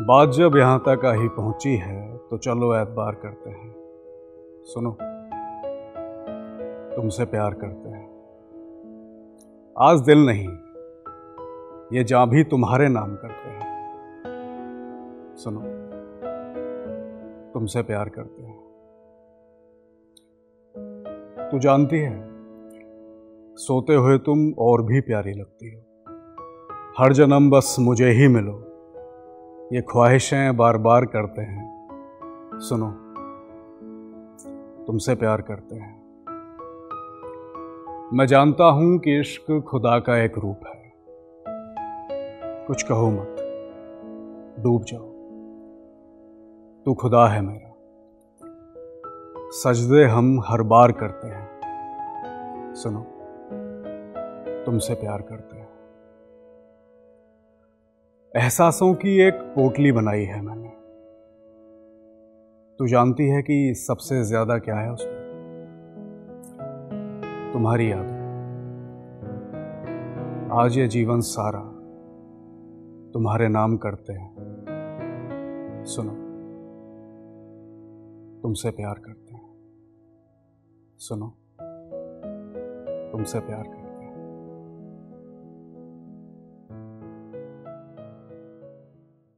बात जब यहाँ तक आ ही पहुँची है तो चलो एतबार करते हैं। सुनो, तुमसे प्यार करते हैं। आज दिल नहीं, ये जा भी तुम्हारे नाम करते हैं। सुनो, तुमसे प्यार करते हैं। तू जानती है, सोते हुए तुम और भी प्यारी लगती हो। हर जन्म बस मुझे ही मिलो। ये ख्वाहिशें बार बार करते हैं। सुनो, तुमसे प्यार करते हैं। मैं जानता हूँ कि इश्क खुदा का एक रूप है। कुछ कहो मत, डूब जाओ। तू खुदा है मेरा। सजदे हम हर बार करते हैं। सुनो, तुमसे प्यार करते हैं। एहसासों की एक पोटली बनाई है मैंने। तू जानती है कि सबसे ज़्यादा क्या है उसमें? तुम्हारी याद। आज ये जीवन सारा तुम्हारे नाम करते हैं। सुनो। तुमसे प्यार करते हैं। सुनो। तुमसे प्यार करते हैं।